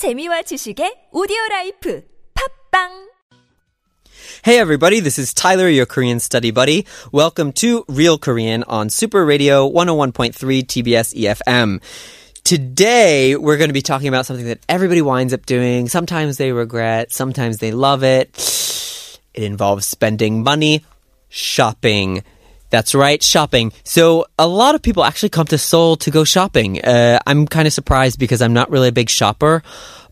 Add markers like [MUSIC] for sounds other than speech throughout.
재미와 지식의 오디오 라이프 팝빵 Hey everybody, this is Tyler, your Korean study buddy. Welcome to Real Korean on Super Radio 101.3 TBS EFM. Today, we're going to be talking about something that everybody winds up doing. Sometimes they regret, sometimes they love it. It involves spending money, shopping. That's right, shopping. So a lot of people actually come to Seoul to go shopping. Uh, I'm kind of surprised because I'm not really a big shopper,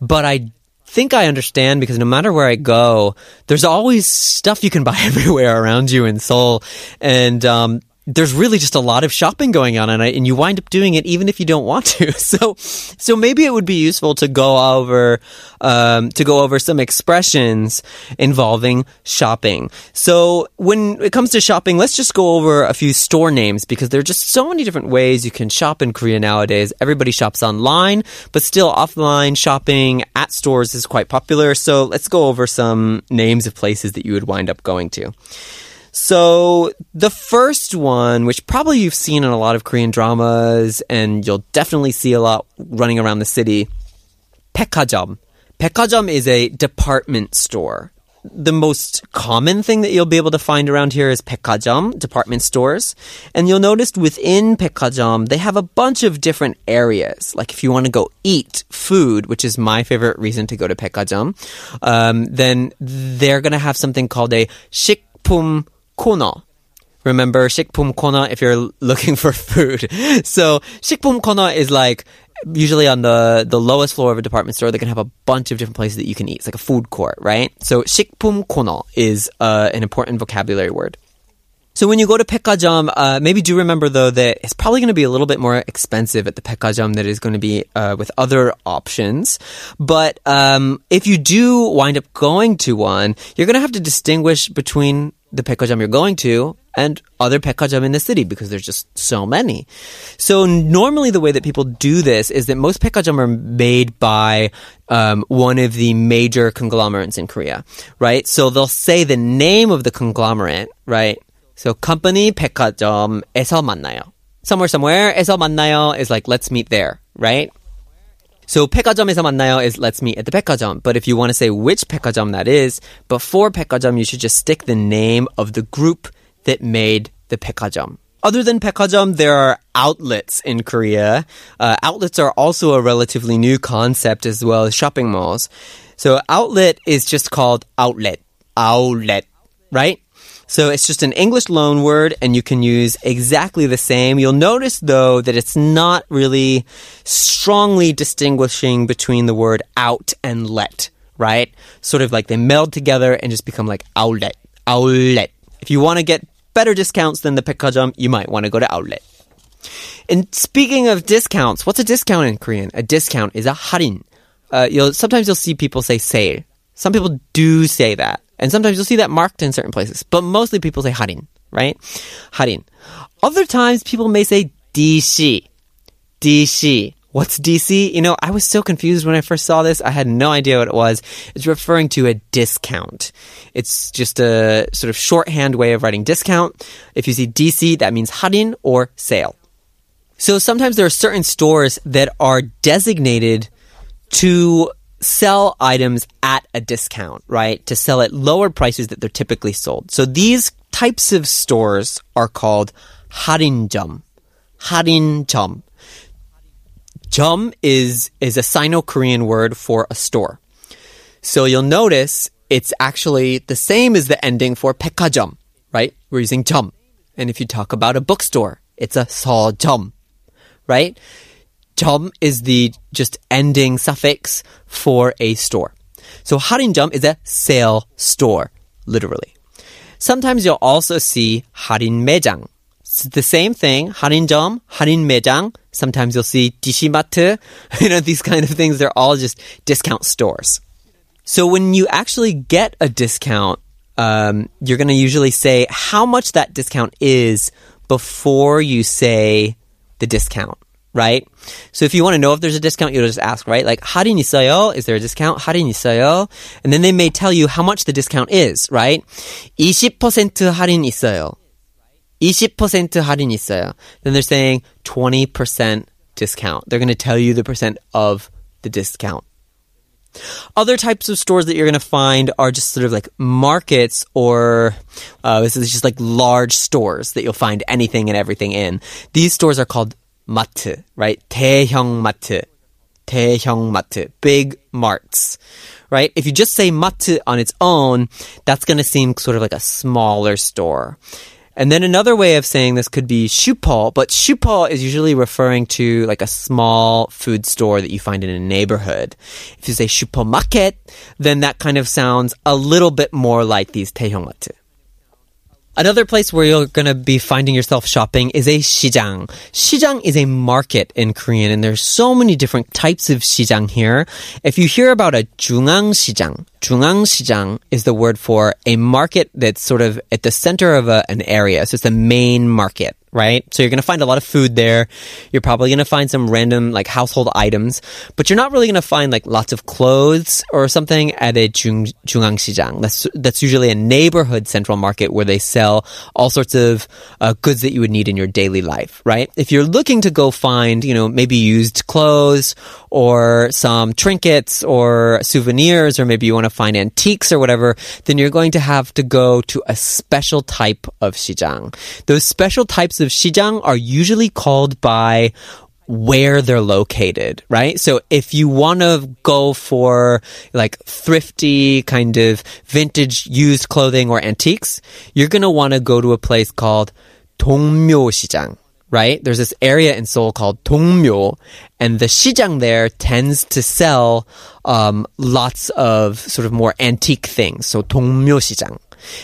but I think I understand because no matter where I go, there's always stuff you can buy [LAUGHS] everywhere around you in Seoul. And, um, there's really just a lot of shopping going on and, and you wind up doing it even if you don't want to. [LAUGHS] So, so maybe it would be useful to go over, um, to go over some expressions involving shopping. So when it comes to shopping, let's just go over a few store names because there are just so many different ways you can shop in Korea nowadays. Everybody shops online, but still offline shopping at stores is quite popular. So let's go over some names of places that you would wind up going to. So the first one, which probably you've seen in a lot of Korean dramas, and you'll definitely see a lot running around the city, 백화점. 백화점 is a department store. The most common thing that you'll be able to find around here is 백화점, department stores. And you'll notice within 백화점, they have a bunch of different areas. Like if you want to go eat food, which is my favorite reason to go to 백화점, um, then they're going to have something called a 식품 corner. Remember 식품 corner if you're [LAUGHS] looking for food. [LAUGHS] So 식품 corner is like usually on the the lowest floor of a department store. They can have a bunch of different places that you can eat. It's like a food court, right? So 식품 corner is uh, an important vocabulary word. So when you go to 백화점, uh, maybe do remember though that it's probably going to be a little bit more expensive at the 백화점 that is going to be uh, with other options. But um, if you do wind up going to one, you're going to have to distinguish between the 백화점 you're going to and other 백화점 in the city because there's just so many. So normally the way that people do this is that most 백화점 are made by um, one of the major conglomerates in Korea, right? So they'll say the name of the conglomerate, right? So company 백화점에서 만나요. Somewhere somewhere에서 만나요 is like let's meet there, right? So 백화점에서 만나요 is let's meet at the 백화점. But if you want to say which 백화점 that is, before 백화점 you should just stick the name of the group that made the 백화점. Other than 백화점, there are outlets in Korea. Uh, outlets are also a relatively new concept as well as shopping malls. So outlet is just called outlet. Outlet, right? So it's just an English loan word and you can use exactly the same. You'll notice though that it's not really strongly distinguishing between the word out and let, right? Sort of like they meld together and just become like outlet, outlet. If you want to get better discounts than the Pekkajam, you might want to go to outlet. And speaking of discounts, what's a discount in Korean? A discount is a harin. Uh, you'll, sometimes you'll see people say sale. Some people do say that. And sometimes you'll see that marked in certain places, but mostly people say harin, right? Harin. Other times people may say DC. DC. What's DC? You know, I was so confused when I first saw this. I had no idea what it was. It's referring to a discount. It's just a sort of shorthand way of writing discount. If you see DC, that means harin or sale. So sometimes there are certain stores that are designated to sell items at a discount, right? To sell at lower prices that they're typically sold. So these types of stores are called 할인점. 할인점. 점 is is a Sino-Korean word for a store. So you'll notice it's actually the same as the ending for 백화점, right? We're using 점. And if you talk about a bookstore, it's a 서점, right? 점 is the just ending suffix for a store. So 할인점 is a sale store, literally. Sometimes you'll also see 할인 매장. It's the same thing, 할인점, 할인 매장. Sometimes you'll see 디시마트. [LAUGHS] You know, these kind of things, they're all just discount stores. So when you actually get a discount, um, you're going to usually say how much that discount is before you say the discount, right? So if you want to know if there's a discount, you'll just ask, right? Like, 할인 있어요? Is there a discount? 할인 있어요? And then they may tell you how much the discount is, right? 20% 할인 있어요. 20% 할인 있어요. Then they're saying 20% discount. They're going to tell you the percent of the discount. Other types of stores that you're going to find are just sort of like markets or uh, this is just like large stores that you'll find anything and everything in. These stores are called 마트, right? 대형 마트. 대형 마트. Big marts, right? If you just say 마트 on its own, that's going to seem sort of like a smaller store. And then another way of saying this could be shupal, but shupal is usually referring to like a small food store that you find in a neighborhood. If you say shupal market, then that kind of sounds a little bit more like these 대형마트. Another place where you're going to be finding yourself shopping is a 시장. 시장 is a market in Korean, and there's so many different types of 시장 here. If you hear about a 중앙시장, 중앙시장 is the word for a market that's sort of at the center of a, an area. So it's the main market right? So you're going to find a lot of food there. You're probably going to find some random like household items, but you're not really going to find like lots of clothes or something at a Jung, Jungang That's that's usually a neighborhood central market where they sell all sorts of uh, goods that you would need in your daily life, right? If you're looking to go find, you know, maybe used clothes or some trinkets or souvenirs or maybe you want to find antiques or whatever, then you're going to have to go to a special type of Xijang. Those special types of of are usually called by where they're located, right? So if you want to go for like thrifty kind of vintage used clothing or antiques, you're going to want to go to a place called Dongmyo Xijang, right? There's this area in Seoul called Dongmyo and the Xijang there tends to sell um, lots of sort of more antique things. So Dongmyo Xijang.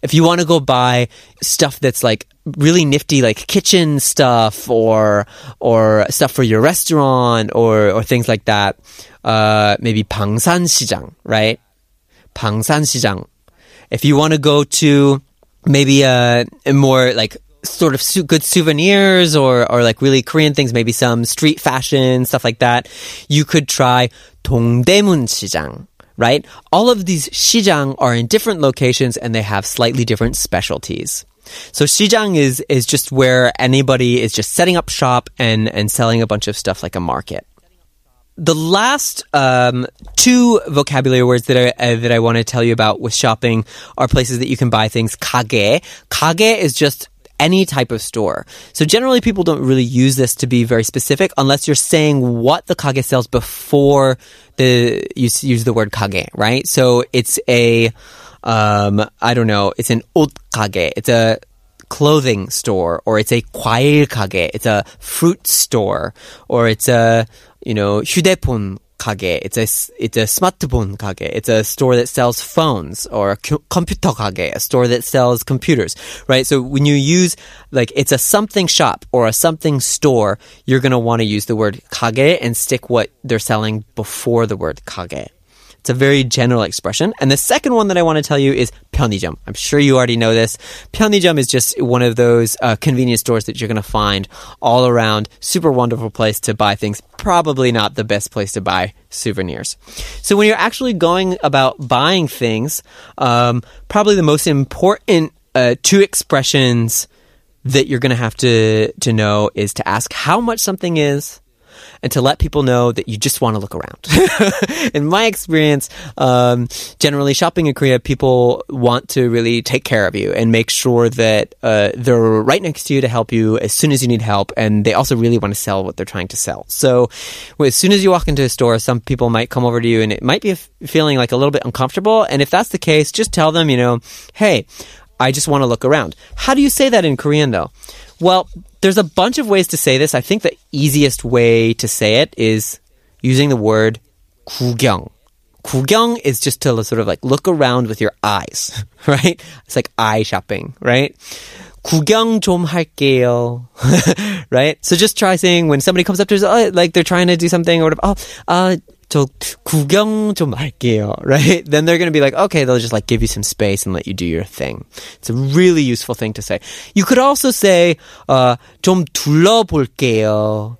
If you want to go buy stuff that's like really nifty, like kitchen stuff or or stuff for your restaurant or or things like that, uh, maybe 방산시장, right? 방산시장. If you want to go to maybe a, a more like sort of su- good souvenirs or, or like really Korean things, maybe some street fashion, stuff like that, you could try 동대문 시장. Right? All of these 시장 are in different locations and they have slightly different specialties. So Xijang is is just where anybody is just setting up shop and and selling a bunch of stuff like a market. The last um, two vocabulary words that I uh, that I want to tell you about with shopping are places that you can buy things. Kage, kage is just any type of store. So generally people don't really use this to be very specific unless you're saying what the kage sells before the you use the word kage, right? So it's a um I don't know, it's an 옷 kage. It's a clothing store or it's a 과일 kage. It's a fruit store or it's a you know 휴대폰 it's a it's a smartphone kage. It's a store that sells phones or a computer kage, a store that sells computers, right? So when you use like it's a something shop or a something store, you're going to want to use the word kage and stick what they're selling before the word kage. It's a very general expression. And the second one that I want to tell you is Pyeonijum. I'm sure you already know this. Pyeonijum is just one of those uh, convenience stores that you're going to find all around. Super wonderful place to buy things. Probably not the best place to buy souvenirs. So when you're actually going about buying things, um, probably the most important uh, two expressions that you're going to have to to know is to ask how much something is and to let people know that you just want to look around. [LAUGHS] in my experience, um, generally shopping in Korea, people want to really take care of you and make sure that uh, they're right next to you to help you as soon as you need help, and they also really want to sell what they're trying to sell. So, as soon as you walk into a store, some people might come over to you, and it might be feeling like a little bit uncomfortable. And if that's the case, just tell them, you know, hey. I just want to look around. How do you say that in Korean though? Well, there's a bunch of ways to say this. I think the easiest way to say it is using the word 구경. 구경 is just to sort of like look around with your eyes, [LAUGHS] right? It's like eye shopping, right? 구경 좀 할게요. [LAUGHS] right? So just try saying when somebody comes up to us, oh, like they're trying to do something or whatever, oh, uh, 저 구경 좀 할게요, right? Then they're going to be like, okay, they'll just like give you some space and let you do your thing. It's a really useful thing to say. You could also say, uh, 좀 둘러볼게요.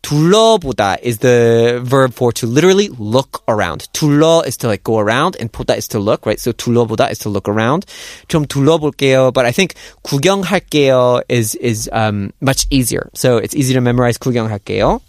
둘러보다 is the verb for to literally look around. 둘러 is to like go around and 보다 is to look, right? So 둘러보다 is to look around. 좀 둘러볼게요. But I think 구경할게요 is, is, um, much easier. So it's easy to memorize 구경할게요.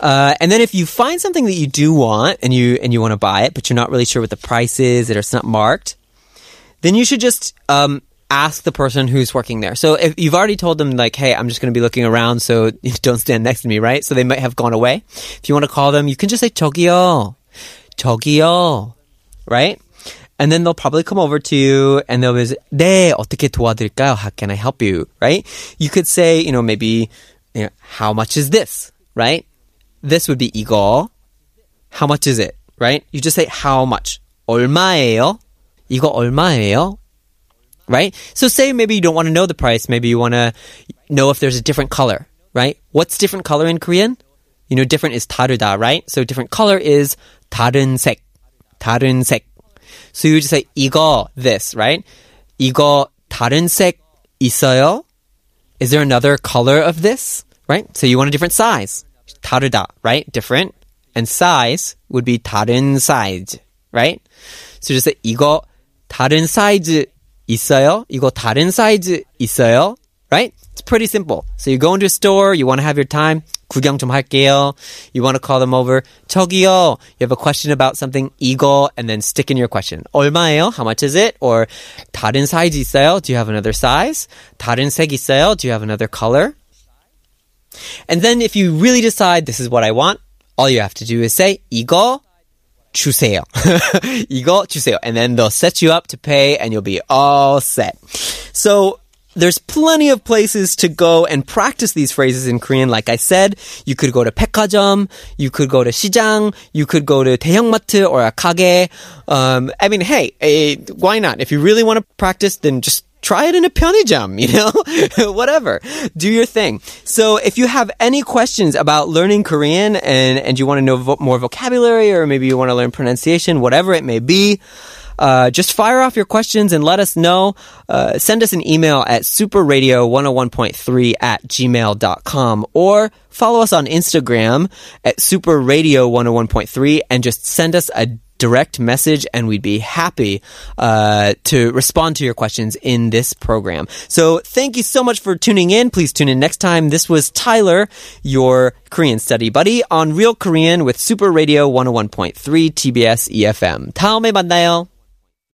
Uh, and then if you find something that you do want and you and you want to buy it, but you're not really sure what the price is that it's not marked, then you should just um, ask the person who's working there. So if you've already told them like, "Hey, I'm just going to be looking around, so [LAUGHS] don't stand next to me," right? So they might have gone away. If you want to call them, you can just say "저기요, 저기요," right? And then they'll probably come over to you and they'll be, 네, 어떻게 도와드릴까요? How can I help you? Right? You could say, you know, maybe, you know, how much is this? Right? This would be 이거. How much is it? Right? You just say how much. 얼마예요? 이거 얼마예요? Right? So say maybe you don't want to know the price. Maybe you want to know if there's a different color. Right? What's different color in Korean? You know, different is 다르다, right? So different color is 다른 색. 다른 색. So you just say 이거 this, right? 이거 다른 색 있어요? Is there another color of this? Right? So you want a different size. 다르다, right? Different. And size would be 다른 size, right? So just say 이거 다른 사이즈 있어요? 이거 다른 사이즈 있어요? Right? It's pretty simple. So you go into a store, you want to have your time, 구경 좀 할게요. You want to call them over. 저기요. You have a question about something, 이거, and then stick in your question. 얼마예요? How much is it? Or 다른 사이즈 있어요? Do you have another size? 다른 색 있어요? Do you have another color? And then if you really decide this is what I want, all you have to do is say 이거 주세요. [LAUGHS] 이거 주세요. And then they'll set you up to pay and you'll be all set. So there's plenty of places to go and practice these phrases in Korean. Like I said, you could go to 백화점, you could go to 시장, you could go to 대형마트 or a kage. Um, I mean, hey, eh, why not? If you really want to practice, then just try it in a pyeongjam, you know, [LAUGHS] whatever. Do your thing. So if you have any questions about learning Korean and, and you want to know vo- more vocabulary or maybe you want to learn pronunciation, whatever it may be, uh, just fire off your questions and let us know. Uh, send us an email at superradio101.3 at gmail.com or follow us on Instagram at superradio101.3 and just send us a direct message and we'd be happy uh, to respond to your questions in this program. So thank you so much for tuning in. Please tune in next time. This was Tyler, your Korean study buddy on Real Korean with Super Radio 101.3 TBS EFM. 다음에 만나요.